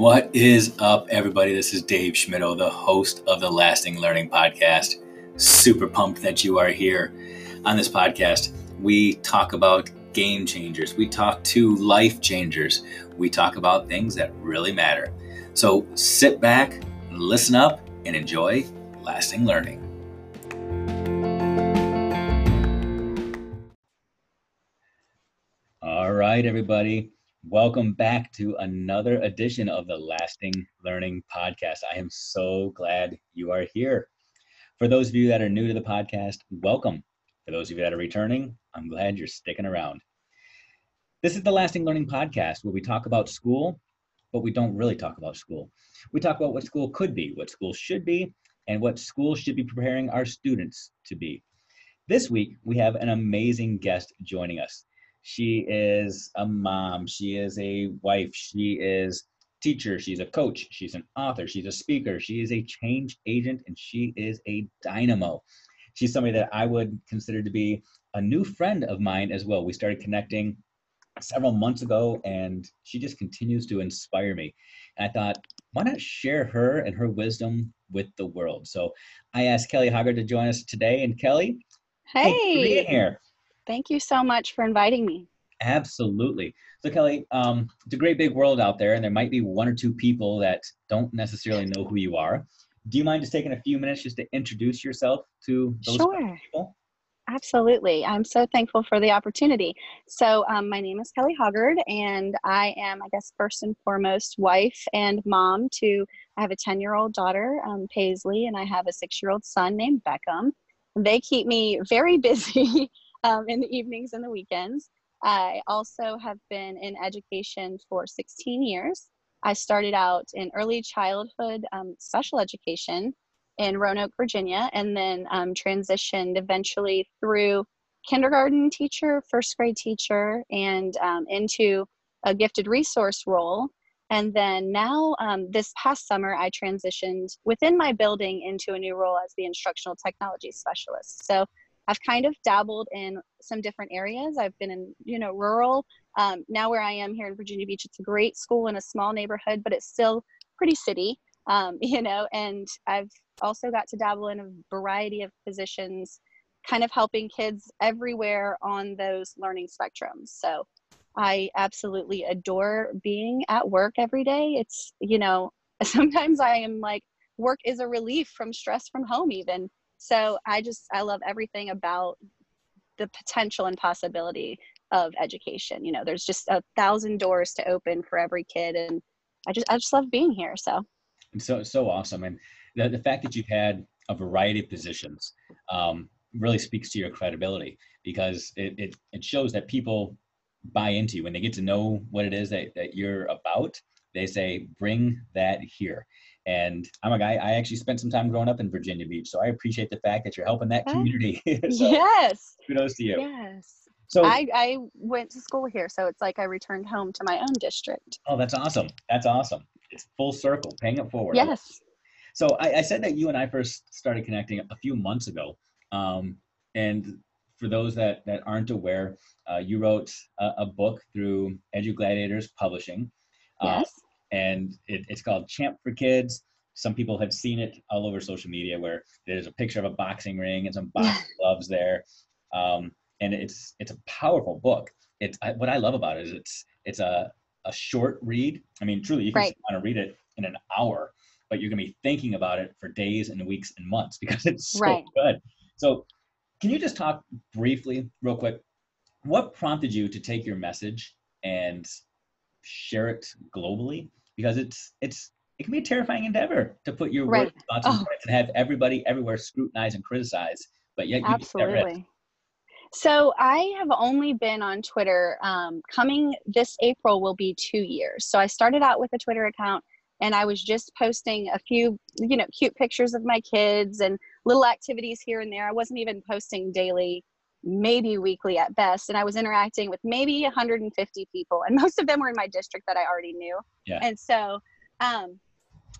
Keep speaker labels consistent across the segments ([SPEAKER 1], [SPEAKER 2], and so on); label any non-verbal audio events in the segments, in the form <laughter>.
[SPEAKER 1] What is up, everybody? This is Dave Schmittou, the host of the Lasting Learning Podcast. Super pumped that you are here. On this podcast, we talk about game changers, we talk to life changers, we talk about things that really matter. So sit back, listen up, and enjoy lasting learning. All right, everybody. Welcome back to another edition of the Lasting Learning Podcast. I am so glad you are here. For those of you that are new to the podcast, welcome. For those of you that are returning, I'm glad you're sticking around. This is the Lasting Learning Podcast where we talk about school, but we don't really talk about school. We talk about what school could be, what school should be, and what school should be preparing our students to be. This week, we have an amazing guest joining us. She is a mom, she is a wife, she is teacher, she's a coach, she's an author, she's a speaker, she is a change agent, and she is a dynamo. She's somebody that I would consider to be a new friend of mine as well. We started connecting several months ago, and she just continues to inspire me. And I thought, why not share her and her wisdom with the world? So I asked Kelly Hoggard to join us today. And Kelly,
[SPEAKER 2] hey,
[SPEAKER 1] being here.
[SPEAKER 2] Thank you so much for inviting me.
[SPEAKER 1] Absolutely. So, Kelly, um, it's a great big world out there, and there might be one or two people that don't necessarily know who you are. Do you mind just taking a few minutes just to introduce yourself to those
[SPEAKER 2] sure.
[SPEAKER 1] people?
[SPEAKER 2] Absolutely. I'm so thankful for the opportunity. So, um, my name is Kelly Hoggard, and I am, I guess, first and foremost, wife and mom to, I have a 10 year old daughter, um, Paisley, and I have a six year old son named Beckham. They keep me very <laughs> busy um, in the evenings and the weekends. I also have been in education for 16 years. I started out in early childhood um, special education in Roanoke, Virginia, and then um, transitioned eventually through kindergarten teacher, first grade teacher, and um, into a gifted resource role. And then now, um, this past summer, I transitioned within my building into a new role as the instructional technology specialist. So I've kind of dabbled in some different areas. I've been in, you know, rural. Um, now where I am here in Virginia Beach, it's a great school in a small neighborhood, but it's still pretty city, um, <laughs> you know. And I've also got to dabble in a variety of positions, kind of helping kids everywhere on those learning spectrums. So I absolutely adore being at work every day. It's, you know, <laughs> sometimes I am like, work is a relief from stress from home, even so I just, I love everything about the potential and possibility of education. You know, there's just a thousand doors to open for every kid. And I just, I just love being here. So.
[SPEAKER 1] So, so awesome. And the, the fact that you've had a variety of positions um, really speaks to your credibility because it, it, it shows that people buy into you when they get to know what it is that, that you're about they say bring that here and I'm a guy, I actually spent some time growing up in Virginia Beach. So I appreciate the fact that you're helping that community. <laughs> so <laughs>
[SPEAKER 2] yes.
[SPEAKER 1] Kudos to you.
[SPEAKER 2] Yes. So I, I went to school here. So it's like I returned home to my own district.
[SPEAKER 1] Oh, that's awesome. That's awesome. It's full circle, paying it forward.
[SPEAKER 2] Yes.
[SPEAKER 1] So I, I said that you and I first started connecting a few months ago. Um, and for those that, that aren't aware, uh, you wrote a, a, book through Edu Gladiators Publishing.
[SPEAKER 2] Uh, yes
[SPEAKER 1] and it, it's called Champ for Kids. Some people have seen it all over social media where there's a picture of a boxing ring and some boxing gloves there, um, and it's it's a powerful book. It's I, what I love about it is it's it's a a short read. I mean, truly, you can right. want to read it in an hour, but you're gonna be thinking about it for days and weeks and months <laughs> because it's so right. good. So, can you just talk briefly, real quick? What prompted you to take your message and share it globally? because it's it's it can be a terrifying endeavor to put your right. thoughts oh. and have everybody everywhere scrutinize and criticize. But yet,
[SPEAKER 2] absolutely. So I have only been on Twitter. Um, coming this April will be two years. So I started out with a Twitter account, and I was just posting a few, you know, cute pictures of my kids and little activities here and there. I wasn't even posting daily maybe weekly at best and i was interacting with maybe 150 people and <laughs> most of them were in my district that i already knew
[SPEAKER 1] yeah.
[SPEAKER 2] and so um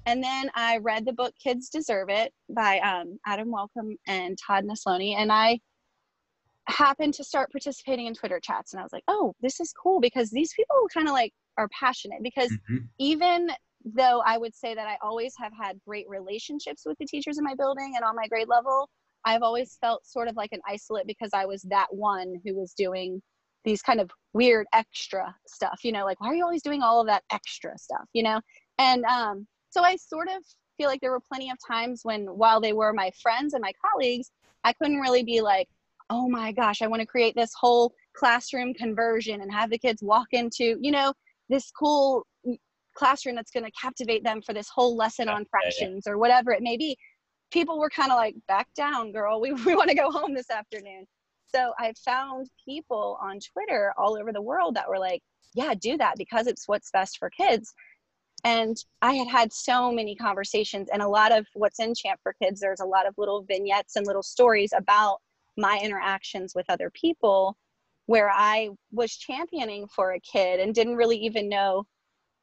[SPEAKER 2] and then i read the book kids deserve it by um, adam welcome and todd nesloney and i happened to start participating in twitter chats and i was like oh this is cool because these people kind of like are passionate because mm-hmm. even though I would say that I always have had great relationships with the teachers in my building and on my grade level, I've always felt sort of like an isolate because I was that one who was doing these kind of weird extra stuff, you know, like why are you always doing all of that extra stuff, you know? And um, so I sort of feel like there were plenty of times when while they were my friends and my colleagues, I couldn't really be like, oh my gosh, I want to create this whole classroom conversion and have the kids walk into, you know, this cool classroom that's going to captivate them for this whole lesson on fractions or whatever it may be. People were kind of like, back down, girl. We, <laughs> we want to go home this afternoon. So I found people on Twitter all over the world that were like, yeah, do that because it's what's best for kids. And I had had so many conversations, and a lot of what's in Champ for Kids, there's a lot of little vignettes and little stories about my interactions with other people where I was championing for a kid and didn't really even know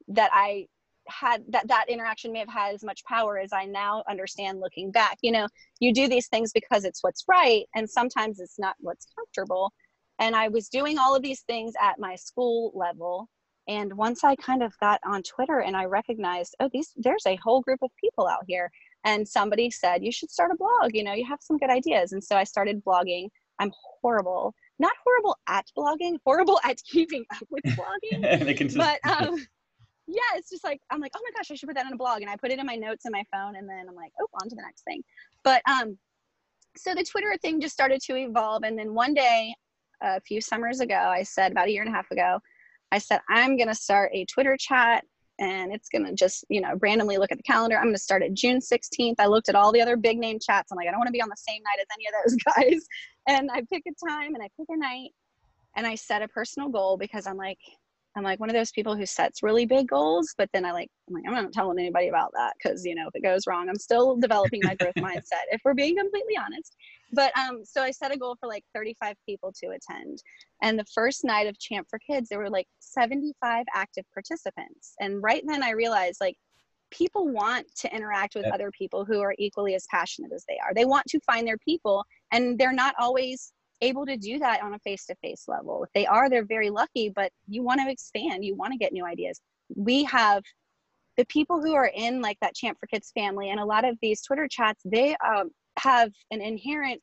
[SPEAKER 2] that I had that that interaction may have had as much power as I now understand looking back. You know, you do these things because it's what's right, and sometimes it's not what's comfortable. And I was doing all of these things at my school level. And once I kind of got on Twitter and I recognized, oh, these there's a whole group of people out here. And somebody said, you should start a blog, you know, you have some good ideas. And so I started blogging. I'm horrible, not horrible at blogging, horrible at <laughs> keeping up with blogging. <laughs> but um yeah, it's just like I'm like, oh my gosh, I should put that on a blog, and I put it in my notes in my phone, and then I'm like, oh, on to the next thing. But um, so the Twitter thing just started to evolve, and then one day, a few summers ago, I said about a year and a half ago, I said I'm gonna start a Twitter chat, and it's gonna just you know randomly look at the calendar. I'm gonna start at June 16th. I looked at all the other big name chats. I'm like, I don't want to be on the same night as any of those <laughs> guys, and I pick a time and I pick a night, and I set a personal goal because I'm like I'm like one of those people who sets really big goals, but then I like, I'm like, I'm not telling anybody about that because you know if it goes wrong, I'm still developing my growth <laughs> mindset. If we're being completely honest, but um, so I set a goal for like 35 people to attend, and the first night of Champ for Kids, there were like 75 active participants, and right then I realized like people want to interact with other people who are equally as passionate as they are. They want to find their people, and they're not always able to do that on a face to face level. If they are, they're very lucky, but you want to expand, you want to get new ideas. We have the people who are in like that Champ for Kids family and a lot of these Twitter chats, they um, have an inherent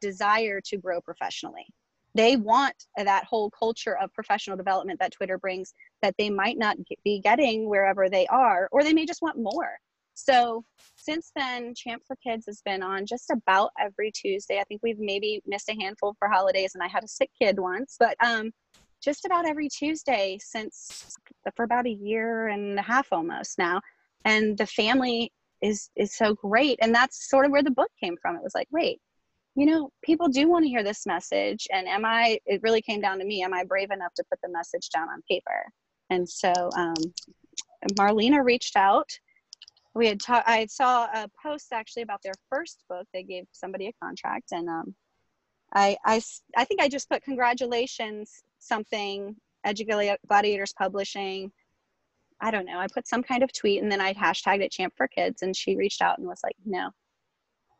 [SPEAKER 2] desire to grow professionally. They want that whole culture of professional development that Twitter brings that they might not be getting wherever they are, or they may just want more. So since then, Champ for Kids has been on just about every Tuesday. I think we've maybe missed a handful for holidays, and I had a sick kid once, but um, just about every Tuesday since for about a year and a half almost now. And the family is is so great, and that's sort of where the book came from. It was like, wait, you know, people do want to hear this message, and am I? It really came down to me. Am I brave enough to put the message down on paper? And so um, Marlena reached out we had talked i saw a post actually about their first book. They gave somebody a contract and um, I, I i think i just put congratulations something gladiators publishing. I don't know. I put some kind of tweet and then i hashtagged it champ for kids and she reached out and was like no.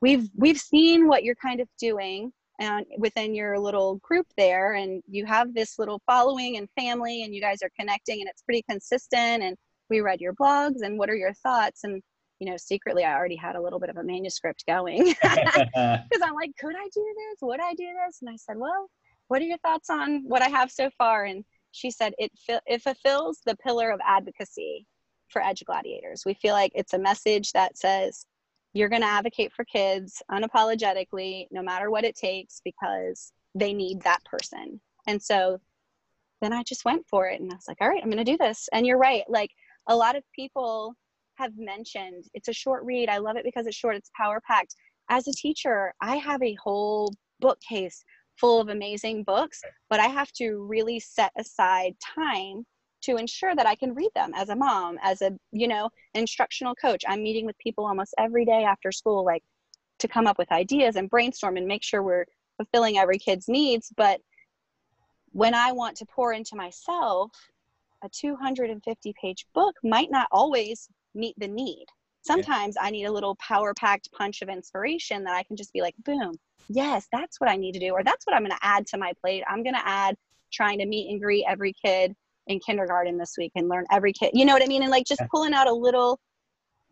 [SPEAKER 2] We've we've seen what you're kind of doing and within your little group there and you have this little following and family and you guys are connecting and it's pretty consistent and we read your blogs and what are your thoughts and you know secretly i already had a little bit of a manuscript going. <laughs> <laughs> Because i'm like could i do this? Would i do this? And i said well what are your thoughts on what i have so far? And she said it, it fulfills the pillar of advocacy for Edu Gladiators. We feel like it's a message that says you're going to advocate for kids unapologetically no matter what it takes because they need that person. And so then i just went for it and i was like all right i'm going to do this. And you're right like a lot of people have mentioned. It's a short read. I love it because it's short. It's power packed. As a teacher i have a whole bookcase full of amazing books but i have to really set aside time to ensure that i can read them as a mom as a you know instructional coach. I'm meeting with people almost every day after school like to come up with ideas and brainstorm and make sure we're fulfilling every kid's needs. But when i want to pour into myself a 250 page book might not always meet the need. Sometimes yeah. I need a little power packed punch of inspiration that I can just be like, boom, yes, that's what I need to do. Or that's what I'm going to add to my plate. I'm going to add trying to meet and greet every kid in kindergarten this week and learn every kid you know what i mean and like just pulling out a little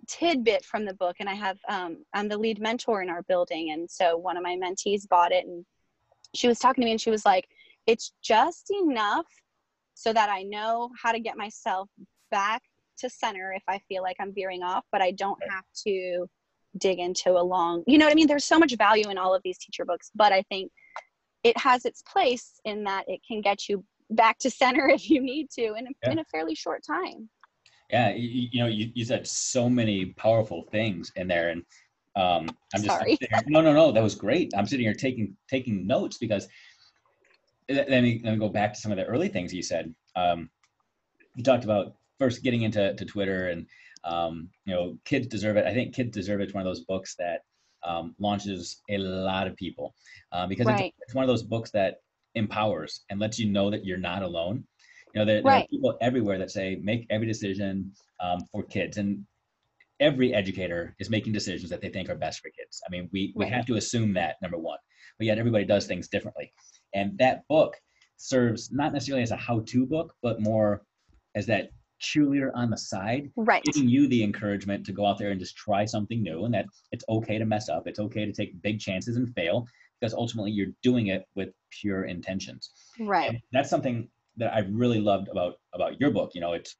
[SPEAKER 2] tidbit from the book and i have um, i'm the lead mentor in our building and so one of my mentees bought it and she was talking to me and she was like it's just enough so that i know how to get myself back to center if i feel like i'm veering off but i don't have to dig into a long you know what i mean? There's so much value in all of these teacher books but i think it has its place in that it can get you back to center <laughs> if you need to in a, yeah. in a fairly short time.
[SPEAKER 1] Yeah you, you know you, you said so many powerful things in there and um i'm just
[SPEAKER 2] Sorry.
[SPEAKER 1] I'm here, no no no that was great. I'm sitting here taking taking notes because let me, let me go back to some of the early things you said. Um you talked about first getting into to twitter and um you know kids deserve it i think kids deserve it. it's one of those books that um, launches a lot of people uh, because right. it's, it's one of those books that empowers and lets you know that you're not alone you know, there, there are people everywhere that say make every decision um, for kids, and every educator is making decisions that they think are best for kids. I mean, we we have to assume that number one, but yet everybody does things differently, and that book serves not necessarily as a how-to book, but more as that cheerleader on the side,
[SPEAKER 2] right.
[SPEAKER 1] giving you the encouragement to go out there and just try something new, and that it's okay to mess up, it's okay to take big chances and fail, because ultimately you're doing it with pure intentions.
[SPEAKER 2] Right. And
[SPEAKER 1] that's something that I really loved about about your book. You know, it's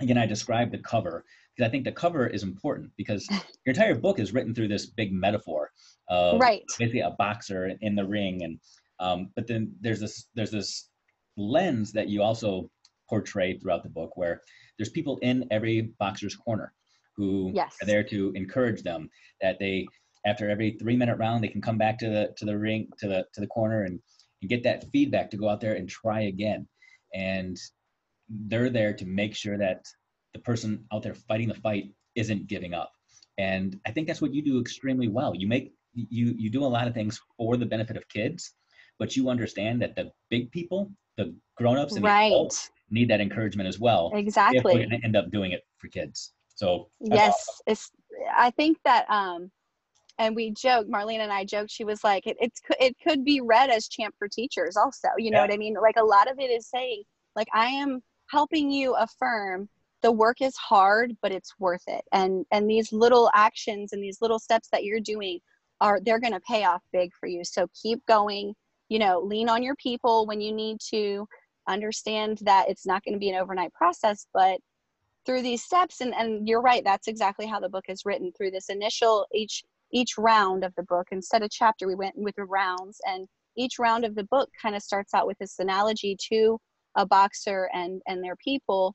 [SPEAKER 1] again I described the cover because I think the cover is important because <laughs> your entire book is written through this big metaphor of
[SPEAKER 2] right.
[SPEAKER 1] basically a boxer in the ring, and um, but then there's this there's this lens that you also portray throughout the book where there's people in every boxer's corner who
[SPEAKER 2] yes.
[SPEAKER 1] are there to encourage them that they after every three minute round they can come back to the to the ring to the to the corner and, and get that feedback to go out there and try again and they're there to make sure that the person out there fighting the fight isn't giving up and i think that's what you do extremely well you make you you do a lot of things for the benefit of kids but you understand that the big people the grown-ups and
[SPEAKER 2] right.
[SPEAKER 1] the adults need that encouragement as well
[SPEAKER 2] exactly
[SPEAKER 1] if we're going to end up doing it for kids. So
[SPEAKER 2] yes
[SPEAKER 1] awesome.
[SPEAKER 2] it's i think that um and we joke, marlene and i joked she was like it, it's it could be read as champ for teachers also you know yeah. what i mean? Like a lot of it is saying like i am helping you affirm the work is hard but it's worth it. And and these little actions and these little steps that you're doing are they're going to pay off big for you. So keep going you know lean on your people when you need to understand that it's not going to be an overnight process but through these steps and and you're right that's exactly how the book is written through this initial each each round of the book. Instead of chapter we went with the rounds and each round of the book kind of starts out with this analogy to a boxer and and their people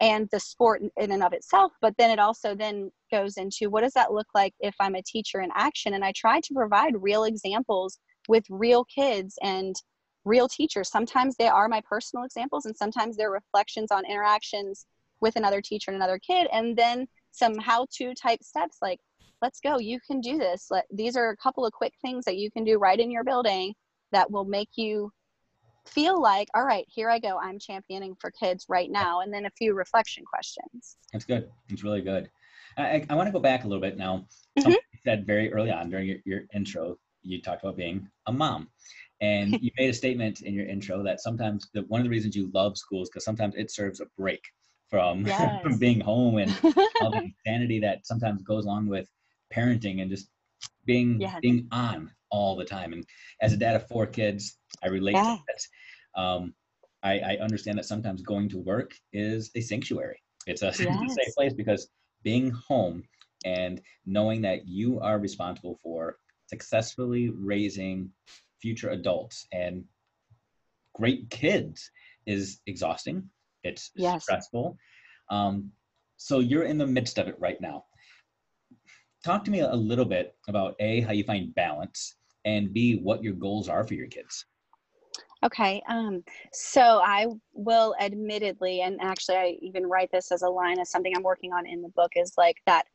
[SPEAKER 2] and the sport in and of itself but then it also then goes into what does that look like if i'm a teacher in action? And i try to provide real examples with real kids and real teachers. Sometimes they are my personal examples and sometimes they're reflections on interactions with another teacher and another kid and then some how to type steps like let's go you can do this. Let, these are a couple of quick things that you can do right in your building that will make you feel like all right here i go i'm championing for kids right now and then a few reflection questions.
[SPEAKER 1] That's good. It's really good. I, I want to go back a little bit now. Mm-hmm. you said very early on during your, your intro you talked about being a mom and you made a statement in your intro that sometimes the, one of the reasons you love schools because sometimes it serves a break from <laughs>
[SPEAKER 2] yes.
[SPEAKER 1] from being home and <laughs> all the insanity that sometimes goes along with parenting and just being yes. being on all the time. And as a dad of four kids, I relate yeah. to that. Um, I, I, understand that sometimes going to work is a sanctuary. It's a, yes. <laughs> it's a safe place because being home and knowing that you are responsible for successfully raising future adults and great kids is exhausting. It's yes. stressful. Um, so you're in the midst of it right now talk to me a little bit about a how you find balance and b what your goals are for your kids
[SPEAKER 2] okay um, so i will admittedly and actually i even write this as a line as something i'm working on in the book is like that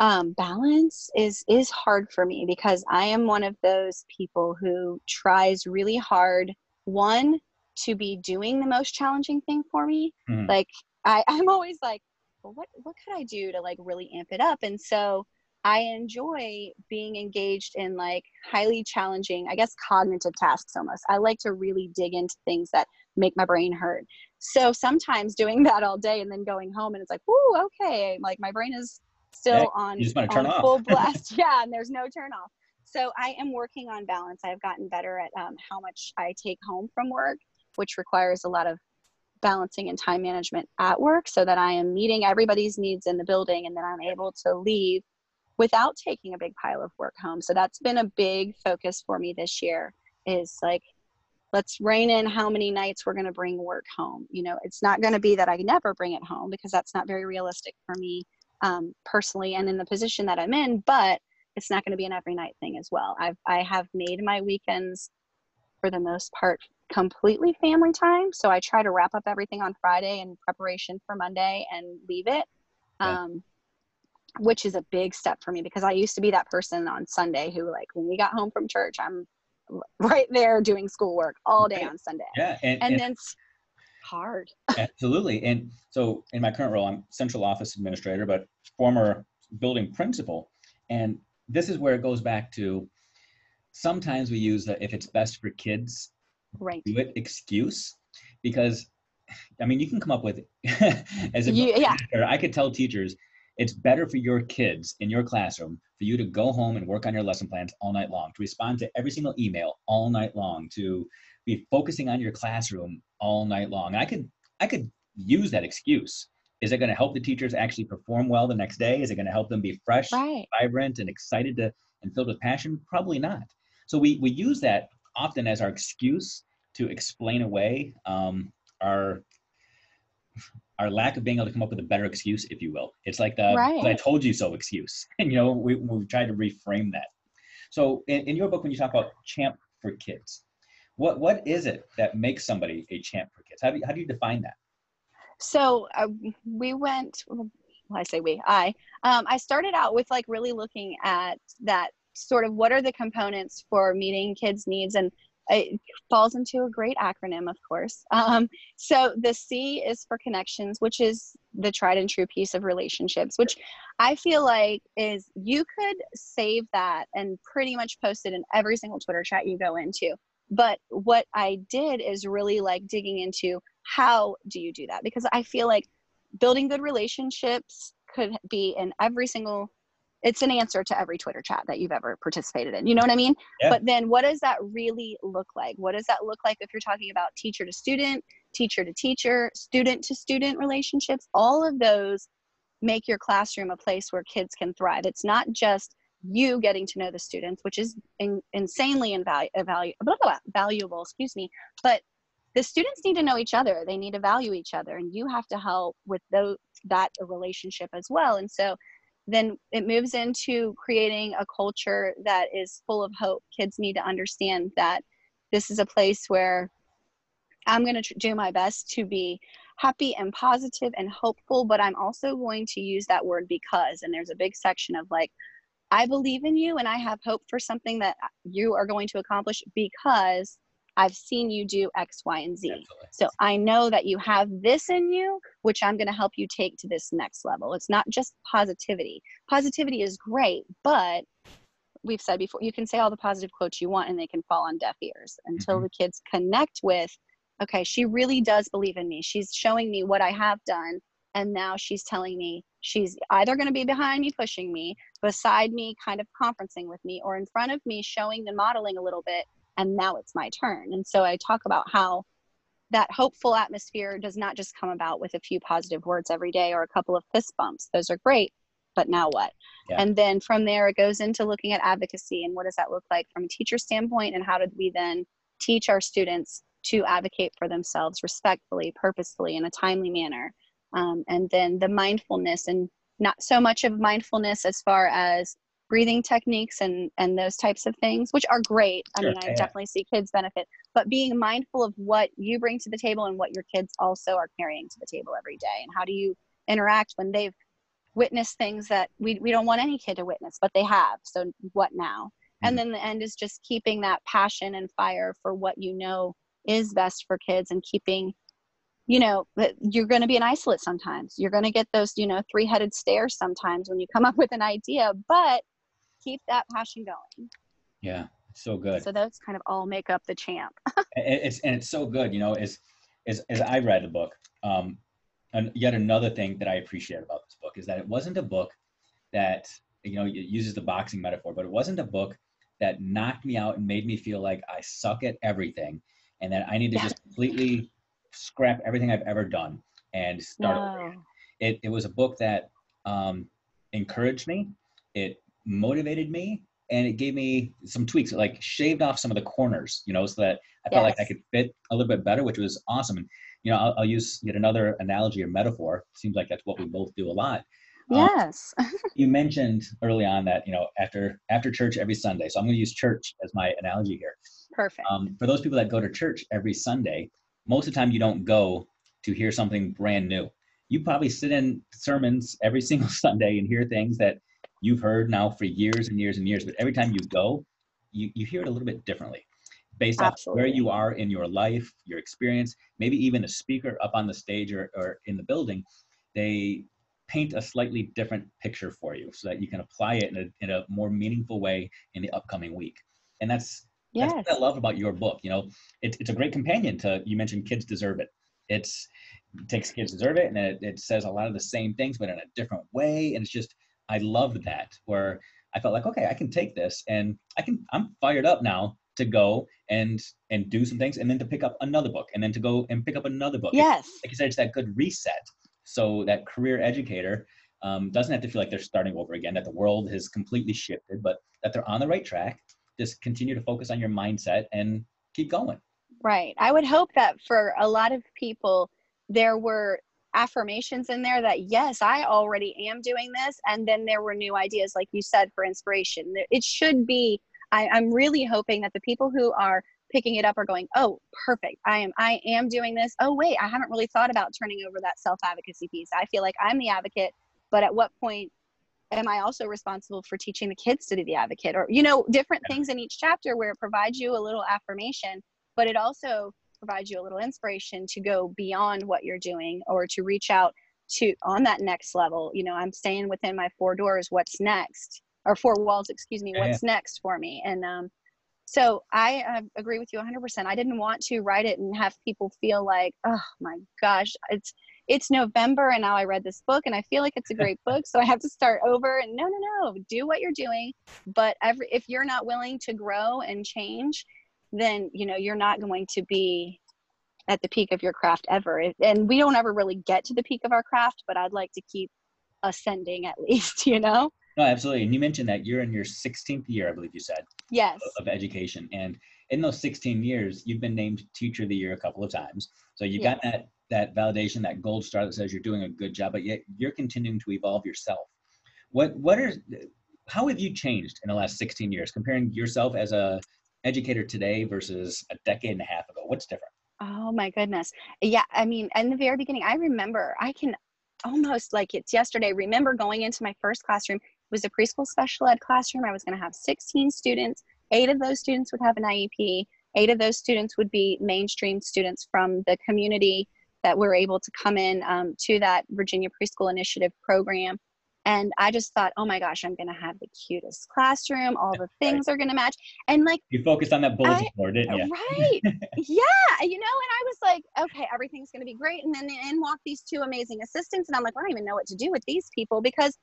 [SPEAKER 2] um, balance is is hard for me because i am one of those people who tries really hard one to be doing the most challenging thing for me mm-hmm. like I, <laughs> i'm always like well what what could i do to like really amp it up and so I enjoy being engaged in like highly challenging, I guess, cognitive tasks almost. I like to really dig into things that make my brain hurt. So sometimes doing <laughs> that all day and then going home and it's like, ooh, okay, like my brain is still yeah, on, on full <laughs> blast. <laughs> yeah, and there's no turn off. So I am working on balance. I've gotten better at um, how much I take home from work, which requires a lot of balancing and time management at work so that I am meeting everybody's needs in the building and then I'm able to leave without taking a big pile of work home. So that's been a big focus for me this year is like let's rein in how many nights we're going to bring work home. You know, it's not going to be that I never bring it home because that's not very realistic for me um, personally and in the position that I'm in, but it's not going to be an every night thing as well. I've I have made my weekends for the most part completely family time. So I try to wrap up everything on Friday in preparation for Monday and leave it. Yeah. Um, which is a big step for me because I used to be that person on Sunday who like when we got home from church, I'm right there doing schoolwork all day on Sunday.
[SPEAKER 1] Yeah.
[SPEAKER 2] And, and, and then hard. <laughs>
[SPEAKER 1] absolutely. And so in my current role, I'm central office administrator, but former building principal. And this is where it goes back to sometimes we use the if it's best for kids
[SPEAKER 2] right
[SPEAKER 1] do it excuse because i mean you can come up with <laughs> as a
[SPEAKER 2] you, yeah.
[SPEAKER 1] i could tell teachers it's better for your kids in your classroom for you to go home and work on your lesson plans all night long to respond to every single email all night long to be focusing on your classroom all night long And i could i could use that excuse is it going to help the teachers actually perform well the next day is it going to help them be fresh
[SPEAKER 2] right.
[SPEAKER 1] vibrant and excited to and filled with passion probably not so we we use that often as our excuse to explain away um, our our lack of being able to come up with a better excuse, if you will. It's like the right. "I told you so" excuse, <laughs> and you know we we try to reframe that. So in, in your book, when you talk about champ for kids, what what is it that makes somebody a champ for kids? How do you, how do you define that?
[SPEAKER 2] So uh, we went. Well, I say we. I um, I started out with like really looking at that sort of what are the components for meeting kids' needs and it falls into a great acronym, of course. Um, so the C is for connections, which is the tried and true piece of relationships, which I feel like is you could save that and pretty much post it in every single Twitter chat you go into. But what I did is really like digging into how do you do that? Because I feel like building good relationships could be in every single it's an answer to every Twitter chat that you've ever participated in. You know what I mean? Yeah. But then what does that really look like? What does that look like if you're talking about teacher to student, teacher to teacher, student to student relationships? All of those make your classroom a place where kids can thrive. It's not just you getting to know the students, which is in, insanely invalu- evalu- valuable, excuse me, but the students need to know each other. They need to value each other, and you have to help with those, that relationship as well. And so then it moves into creating a culture that is full of hope. Kids need to understand that this is a place where I'm going to tr- do my best to be happy and positive and hopeful, but I'm also going to use that word because. And there's a big section of like, I believe in you and I have hope for something that you are going to accomplish because I've seen you do X, Y, and Z. Absolutely. So I know that you have this in you, which I'm going to help you take to this next level. It's not just positivity. Positivity is great, but we've said before, you can say all the positive quotes you want and they can fall on deaf ears until mm-hmm. the kids connect with, okay, she really does believe in me. She's showing me what I have done. And now she's telling me she's either going to be behind me, pushing me, beside me, kind of conferencing with me, or in front of me, showing and modeling a little bit and now it's my turn. And so I talk about how that hopeful atmosphere does not just come about with a few positive words every day or a couple of fist bumps. Those are great, but now what? Yeah. And then from there, it goes into looking at advocacy and what does that look like from a teacher standpoint, and how did we then teach our students to advocate for themselves respectfully, purposefully, in a timely manner. Um, and then the mindfulness, and not so much of mindfulness as far as breathing techniques and and those types of things which are great. I mean i definitely see kids benefit but being mindful of what you bring to the table and what your kids also are carrying to the table every day and how do you interact when they've witnessed things that we, we don't want any kid to witness but they have so what now? Mm-hmm. and then the end is just keeping that passion and fire for what you know is best for kids and keeping you know you're going to be an isolate sometimes. You're going to get those you know three-headed stairs sometimes when you come up <laughs> with an idea but keep that passion going.
[SPEAKER 1] Yeah so good.
[SPEAKER 2] So those kind of all make up the champ. <laughs>
[SPEAKER 1] It's and it's so good you know as as, as i read the book um and yet another thing that i appreciate about this book is that it wasn't a book that you know it uses the boxing metaphor but it wasn't a book that knocked me out and made me feel like i suck at everything and that i need to yeah. just completely scrap everything I've ever done and start over. It, it was a book that um, encouraged me, it motivated me, and it gave me some tweaks, like shaved off some of the corners, you know, so that I felt yes. like I could fit a little bit better, which was awesome. And, you know, I'll, I'll use yet another analogy or metaphor. Seems like that's what we both do a lot.
[SPEAKER 2] Um, yes.
[SPEAKER 1] Um, <laughs> you mentioned early on that, you know, after after church every Sunday. So I'm going to use church as my analogy here.
[SPEAKER 2] Perfect.
[SPEAKER 1] Um, for those people that go to church every Sunday, most of the time you don't go to hear something brand new. You probably sit in sermons every <laughs> single Sunday and hear things that you've heard now for years and years and years, but every time you go, you, you hear it a little bit differently based Absolutely. on where you are in your life, your experience, maybe even the speaker up on the stage or, or in the building, they paint a slightly different picture for you so that you can apply it in a, in a more meaningful way in the upcoming week. And that's Yes. That's what I love about your book. You know, it's it's a great companion to you mentioned kids deserve it. It's it takes kids deserve it, and it, it says a lot of the same things, but in a different way. And it's just I loved that where I felt like okay, I can take this and I can I'm fired up now to go and and do some things, and then to pick up another book, and then to go and pick up another book.
[SPEAKER 2] Yes,
[SPEAKER 1] it's, like you said, it's that good reset. So that career educator um, doesn't have to feel like they're starting over again. That the world has completely shifted, but that they're on the right track just continue to focus on your mindset and keep going.
[SPEAKER 2] Right. I would hope that for a lot of people, there were affirmations in there that, yes, I already am doing this. And then there were new ideas, like you said, for inspiration. It should be, I, I'm really hoping that the people who are picking it up are going oh perfect i am i am doing this oh wait i haven't really thought about turning over that self advocacy piece i feel like i'm the advocate but at what point am I also responsible for teaching the kids to do the advocate or, you know, different things in each chapter where it provides you a little affirmation, but it also provides you a little inspiration to go beyond what you're doing or to reach out to on that next level. You know, I'm staying within my four doors. What's next? Or four walls, excuse me. What's yeah. next for me? And um, so I uh, agree with you 100%. I didn't want to write it and have people feel like, oh my gosh, it's it's November and now I read this book and I feel like it's a great book, so I have to start over. And no, no, no, do what you're doing. But every, if you're not willing to grow and change, then you know you're not going to be at the peak of your craft ever. And we don't ever really get to the peak of our craft, but I'd like to keep ascending at <laughs> least, you know?
[SPEAKER 1] No, absolutely. And you mentioned that you're in your 16th year, I believe you said.
[SPEAKER 2] Yes.
[SPEAKER 1] Of, education. And in those 16 years, you've been named Teacher of the Year a couple of times. So you yes. got that that validation, that gold star that says you're doing a good job, but yet you're continuing to evolve yourself. What what are how have you changed in the last 16 years comparing yourself as a educator today versus a decade and a half ago? What's different?
[SPEAKER 2] Oh my goodness. Yeah, I mean, in the very beginning, I remember I can almost like it's yesterday. Remember going into my first classroom. It was a preschool special ed classroom. I was going to have 16 students. Eight of those students would have an IEP. Eight of those students would be mainstream students from the community that we were able to come in um, to that Virginia Preschool Initiative program. And I just thought, oh my gosh, I'm going to have the cutest classroom. All the things right. are going to match. And like,
[SPEAKER 1] you focused on that bulletin board, didn't you?
[SPEAKER 2] Right. <laughs> yeah. You know, and I was like, okay, everything's going to be great. And then in walk these two amazing assistants. And I'm like, well, I don't even know what to do with these people because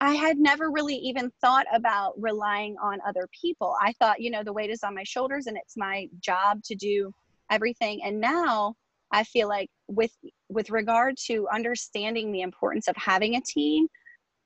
[SPEAKER 2] I had never really even thought about relying on other people. I thought, you know, the weight is on my shoulders and it's my job to do everything. And now I feel like with with regard to understanding the importance of having a team,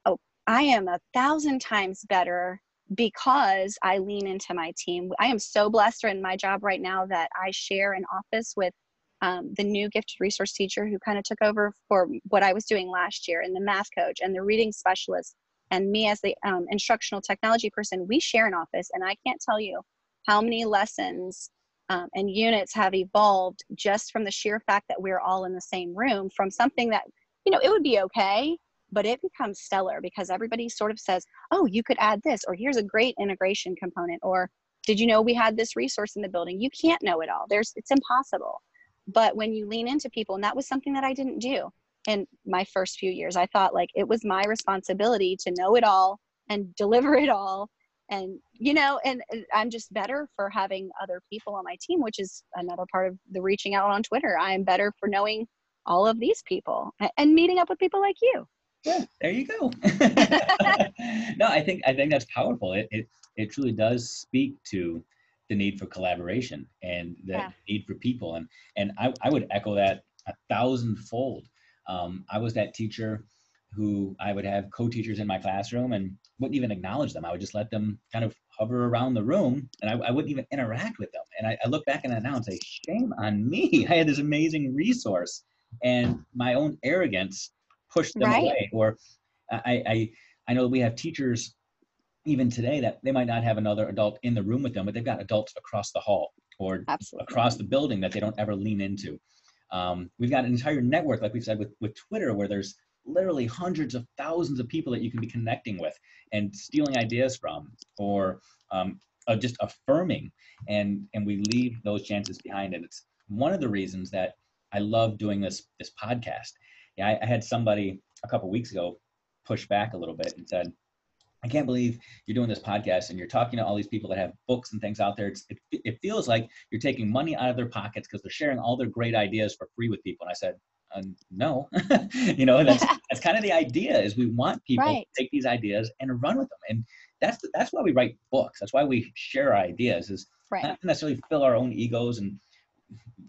[SPEAKER 2] oh, I am a thousand times better because I lean into my team. I am so blessed in my job right now that I share an office with um, the new gifted resource teacher who kind of took over for what I was doing last year, and the math coach, and the reading specialist, and me as the um, instructional technology person. We share an office, and I can't tell you how many lessons um, and units have evolved just from the sheer fact that we're all in the same room from something that you know it would be okay but it becomes stellar because everybody sort of says oh you could add this or here's a great integration component or did you know we had this resource in the building? You can't know it all. There's it's impossible. But when you lean into people and that was something that i didn't do in my first few years i thought like it was my responsibility to know it all and deliver it all and you know and i'm just better for having other people on my team which is another part of the reaching out on twitter. I am better for knowing all of these people and meeting up with people like you.
[SPEAKER 1] Yeah there you go. <laughs> <laughs> No i think i think that's powerful. It, it it truly does speak to the need for collaboration and the yeah. need for people. And and I, I would echo that a thousandfold. Um, i was that teacher who I would have co-teachers in my classroom and wouldn't even acknowledge them. I would just let them kind of hover around the room and I, I wouldn't even interact with them. And I, I, look back at that now and say, shame on me. <laughs> I had this amazing resource and my own arrogance pushed them right. away. Or I, I, I know we have teachers even today that they might not have another adult in the room with them, but they've got adults across the hall or Absolutely. across the building that they don't ever lean into. Um, we've got an entire network, like we said, with, with Twitter, where there's literally hundreds of thousands of people that you can be connecting with and stealing ideas from or um, uh, just affirming and and we leave those chances behind and it's one of the reasons that i love doing this this podcast yeah i, I had somebody a couple weeks ago push back a little bit and said I can't believe you're doing this podcast and you're talking to all these people that have books and things out there. It's, it, it feels like you're taking money out of their pockets because they're sharing all their great ideas for free with people. And I said, uh, no. <laughs> You know that's <laughs> that's kind of the idea is we want people right. to take these ideas and run with them and that's the, that's why we write books that's why we share ideas is right. not necessarily fill our own egos and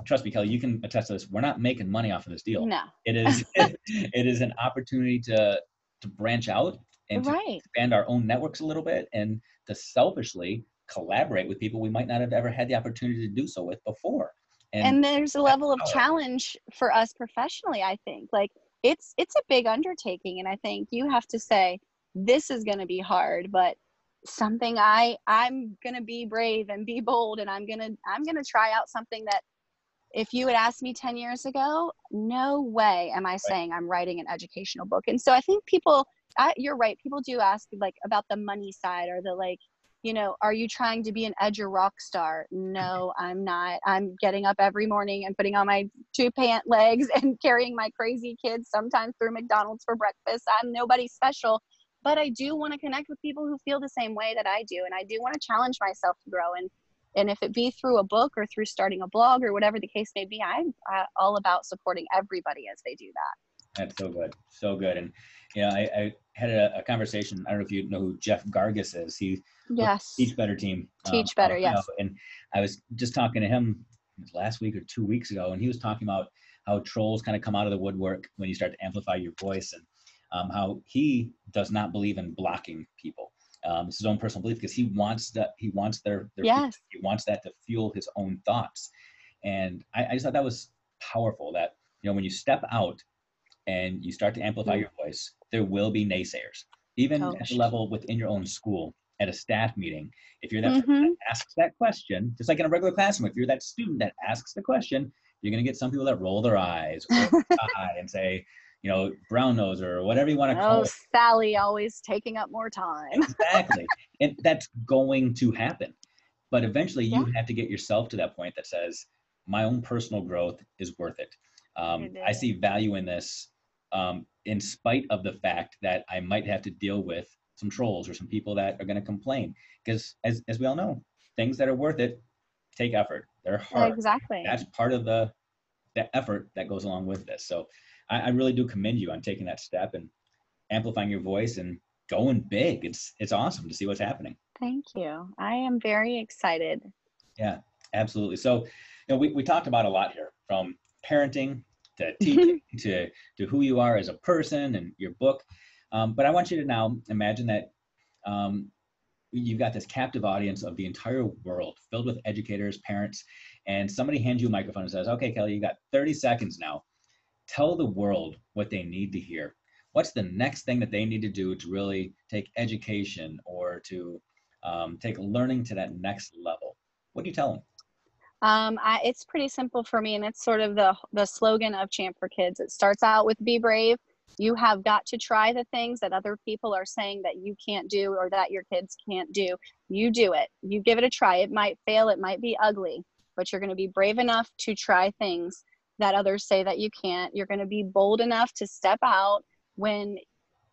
[SPEAKER 1] trust me kelly you can attest to this we're not making money off of this deal.
[SPEAKER 2] No.
[SPEAKER 1] It is <laughs> it is an opportunity to to branch out and to expand our own networks a little bit and to selfishly collaborate with people we might not have ever had the opportunity to do so with before
[SPEAKER 2] and, and there's a level of challenge for us professionally i think. Like it's it's a big undertaking and i think you have to say this is going to be hard but something i i'm going to be brave and be bold and i'm going to i'm going to try out something that if you had asked me 10 years ago no way am i saying i'm writing an educational book. And so i think people I, you're right people do ask like about the money side or the like you know, are you trying to be an edu rock star? No, I'm not. I'm getting up every morning and putting on my two pant legs <laughs> and carrying my crazy kids sometimes through McDonald's for breakfast. I'm nobody special, but I do want to connect with people who feel the same way that I do. And I do want to challenge myself to grow. And, and if it be through a book or through starting a blog or whatever the case may be, I'm uh, all about supporting everybody as they do that.
[SPEAKER 1] That's so good. So good. And, you know, I, I had a, a, conversation. I don't know if you know who Jeff Gargas is. He
[SPEAKER 2] yes
[SPEAKER 1] Teach Better team.
[SPEAKER 2] Um, Teach um, Better, yes.
[SPEAKER 1] And I was just talking to him last week or two weeks ago, and he was talking about how trolls kind of come out of the woodwork when you start to amplify your voice, and um, how he does not believe in blocking people. Um, it's his own personal belief because he wants that he wants their, their
[SPEAKER 2] yes.
[SPEAKER 1] he wants that to fuel his own thoughts, and I, I just thought that was powerful. That you know when you step out and you start to amplify mm-hmm. your voice, there will be naysayers, even oh, at the level within your own school at a staff meeting. If you're that mm-hmm. that asks that question, just like in a regular classroom, if you're that student that asks the question, you're going to get some people that roll their eyes or <laughs> and say, you know, brown nose or whatever you want to call it. oh.
[SPEAKER 2] Sally always taking up more time.
[SPEAKER 1] exactly. <laughs> And that's going to happen. But eventually you yeah. have to get yourself to that point that says, my own personal growth is worth it. Um, I see value in this um, in spite of the fact that I might have to deal with some trolls or some people that are going to complain. Because as, as we all know, things that are worth it take effort. They're hard.
[SPEAKER 2] Exactly.
[SPEAKER 1] That's part of the the effort that goes along with this. So I, I really do commend you on taking that step and amplifying your voice and going big. It's it's awesome to see what's happening.
[SPEAKER 2] Thank you. I am very excited.
[SPEAKER 1] Yeah, absolutely. So, you know, we, we talked about a lot here from parenting to <laughs> teaching to to who you are as a person and your book. Um, but I want you to now imagine that um, you've got this captive audience of the entire world filled with educators, parents, and somebody hands you a microphone and says, okay, Kelly, you got 30 seconds now. Tell the world what they need to hear. What's the next thing that they need to do to really take education or to um, take learning to that next level? What do you tell them?
[SPEAKER 2] Um, I, it's pretty simple for me, and it's sort of the the slogan of Champ for Kids. It starts out with "Be brave, you have got to try the things that other people are saying that you can't do or that your kids can't do. You do it. You give it a try. It might fail, it might be ugly, but you're going to be brave enough to try things that others say that you can't. You're going to be bold enough to step out when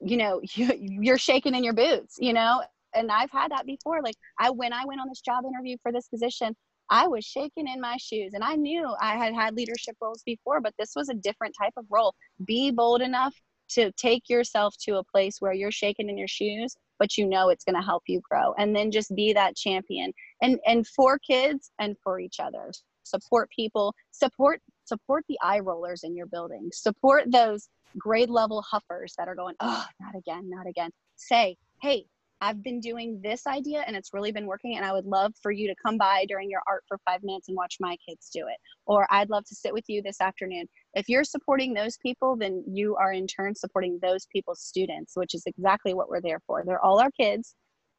[SPEAKER 2] you know <laughs> you, you're shaking in your boots you know and i've had that before like i when i went on this job interview for this position i was shaking in my shoes and i knew i had had leadership roles before but this was a different type of role. Be bold enough to take yourself to a place where you're shaking in your shoes but you know it's going to help you grow and then just be that champion and and for kids and for each other. Support people support support the eye rollers in your building. Support those grade level huffers that are going oh not again not again. Say hey I've been doing this idea and it's really been working and I would love for you to come by during your art for 5 minutes and watch my kids do it or I'd love to sit with you this afternoon. If you're supporting those people then you are in turn supporting those people's students which is exactly what we're there for. They're all our kids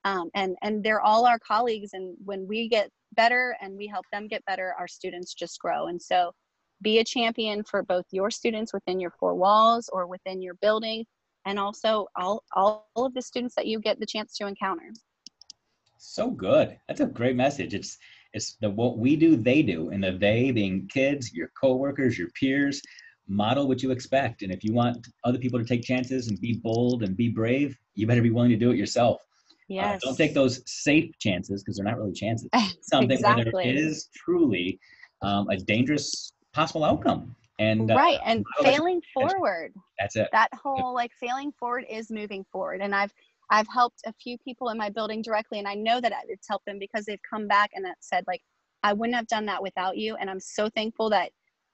[SPEAKER 2] um, and and they're all our colleagues and when we get better and we help them get better our students just grow and so be a champion for both your students within your four walls or within your building and also all, all of the students that you get the chance to encounter.
[SPEAKER 1] So good. That's a great message. It's it's the what we do they do. And the they being kids your coworkers your peers model what you expect. And if you want other people to take chances and be bold and be brave you better be willing to do it yourself.
[SPEAKER 2] Yes.
[SPEAKER 1] uh, don't take those safe chances because they're not really chances. <laughs> Something
[SPEAKER 2] exactly.
[SPEAKER 1] where there is truly um, a dangerous possible outcome. And
[SPEAKER 2] uh, right, and failing forward.
[SPEAKER 1] That's it.
[SPEAKER 2] That whole like failing forward is moving forward. And I've I've helped a few people in my building directly, and I know that it's helped them because they've come back and said like, I wouldn't have done that without you. And I'm so thankful that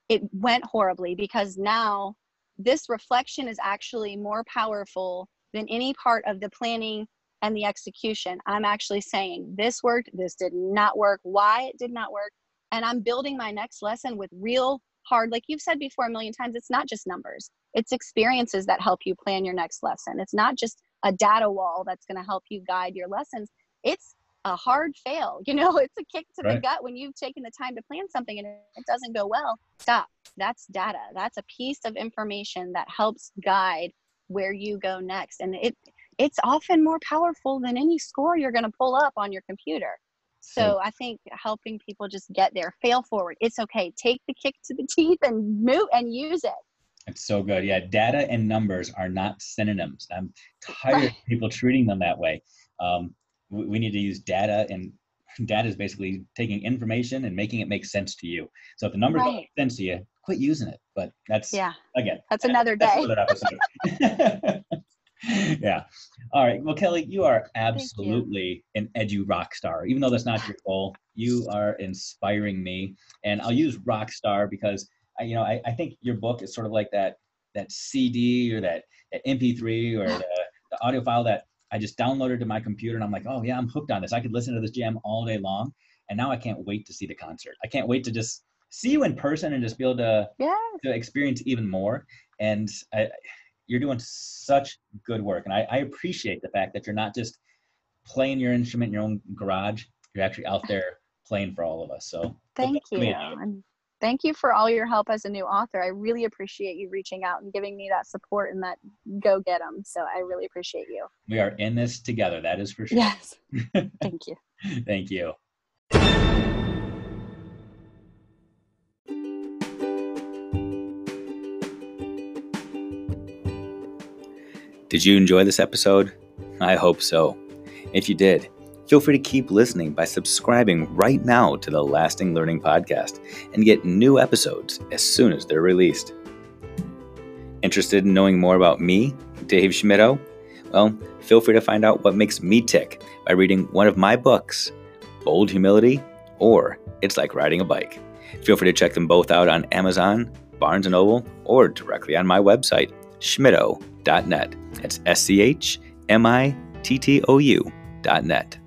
[SPEAKER 2] it went horribly because now this reflection is actually more powerful than any part of the planning and the execution. I'm actually saying this worked, this did not work, why it did not work, and i'm building my next lesson with real hard like you've said before a million times it's not just numbers. It's experiences that help you plan your next lesson. It's not just a data wall that's going to help you guide your lessons. It's a hard fail <laughs> you know it's a kick to right. the gut when you've taken the time to plan something and it doesn't go well. Stop. That's data. That's a piece of information that helps guide where you go next. And it it's often more powerful than any score you're going to pull up on your computer so I think helping people just get there, fail forward. It's okay. Take the kick to the <laughs> teeth and move and use it.
[SPEAKER 1] It's so good. Yeah, data and numbers are not synonyms. I'm tired of people treating them that way. Um, we, we, need to use data, and <laughs> data is basically taking information and making it make sense to you. So if the numbers right. don't make sense to you, quit using it. But that's
[SPEAKER 2] yeah.
[SPEAKER 1] Again,
[SPEAKER 2] that's another day. That's
[SPEAKER 1] another <laughs> <laughs> yeah. All right. Well, Kelly, you are absolutely you. an edu rock star. Even though that's not your goal, you are inspiring me. And I'll use rock star because I, you know I, I think your book is sort of like that that CD or that, that MP3 or the, the audio file that I just downloaded to my computer and I'm like, oh yeah, I'm hooked on this. I could listen to this jam all day long. And now I can't wait to see the concert. I can't wait to just see you in person and just be able to,
[SPEAKER 2] yes.
[SPEAKER 1] to experience even more. And I, you're doing such good work. And I, I appreciate the fact that you're not just playing your instrument in your own garage, you're actually out there playing for all of us. So
[SPEAKER 2] thank you. And thank you for all your help as a new author. I really appreciate you reaching out and giving me that support and that go get them. So I really appreciate you.
[SPEAKER 1] We are in this together. That is for sure.
[SPEAKER 2] Yes. <laughs> thank you.
[SPEAKER 1] thank you. Did you enjoy this episode? I hope so. If you did, feel free to keep listening by subscribing right now to the Lasting Learning Podcast and get new episodes as soon as they're released. Interested in knowing more about me, Dave Schmittou? Well, feel free to find out what makes me tick by reading one of my books, Bold Humility or It's Like Riding a Bike. Feel free to check them both out on Amazon, Barnes & Noble, or directly on my website, schmittou.net. That's S C H M I T T O U dot net.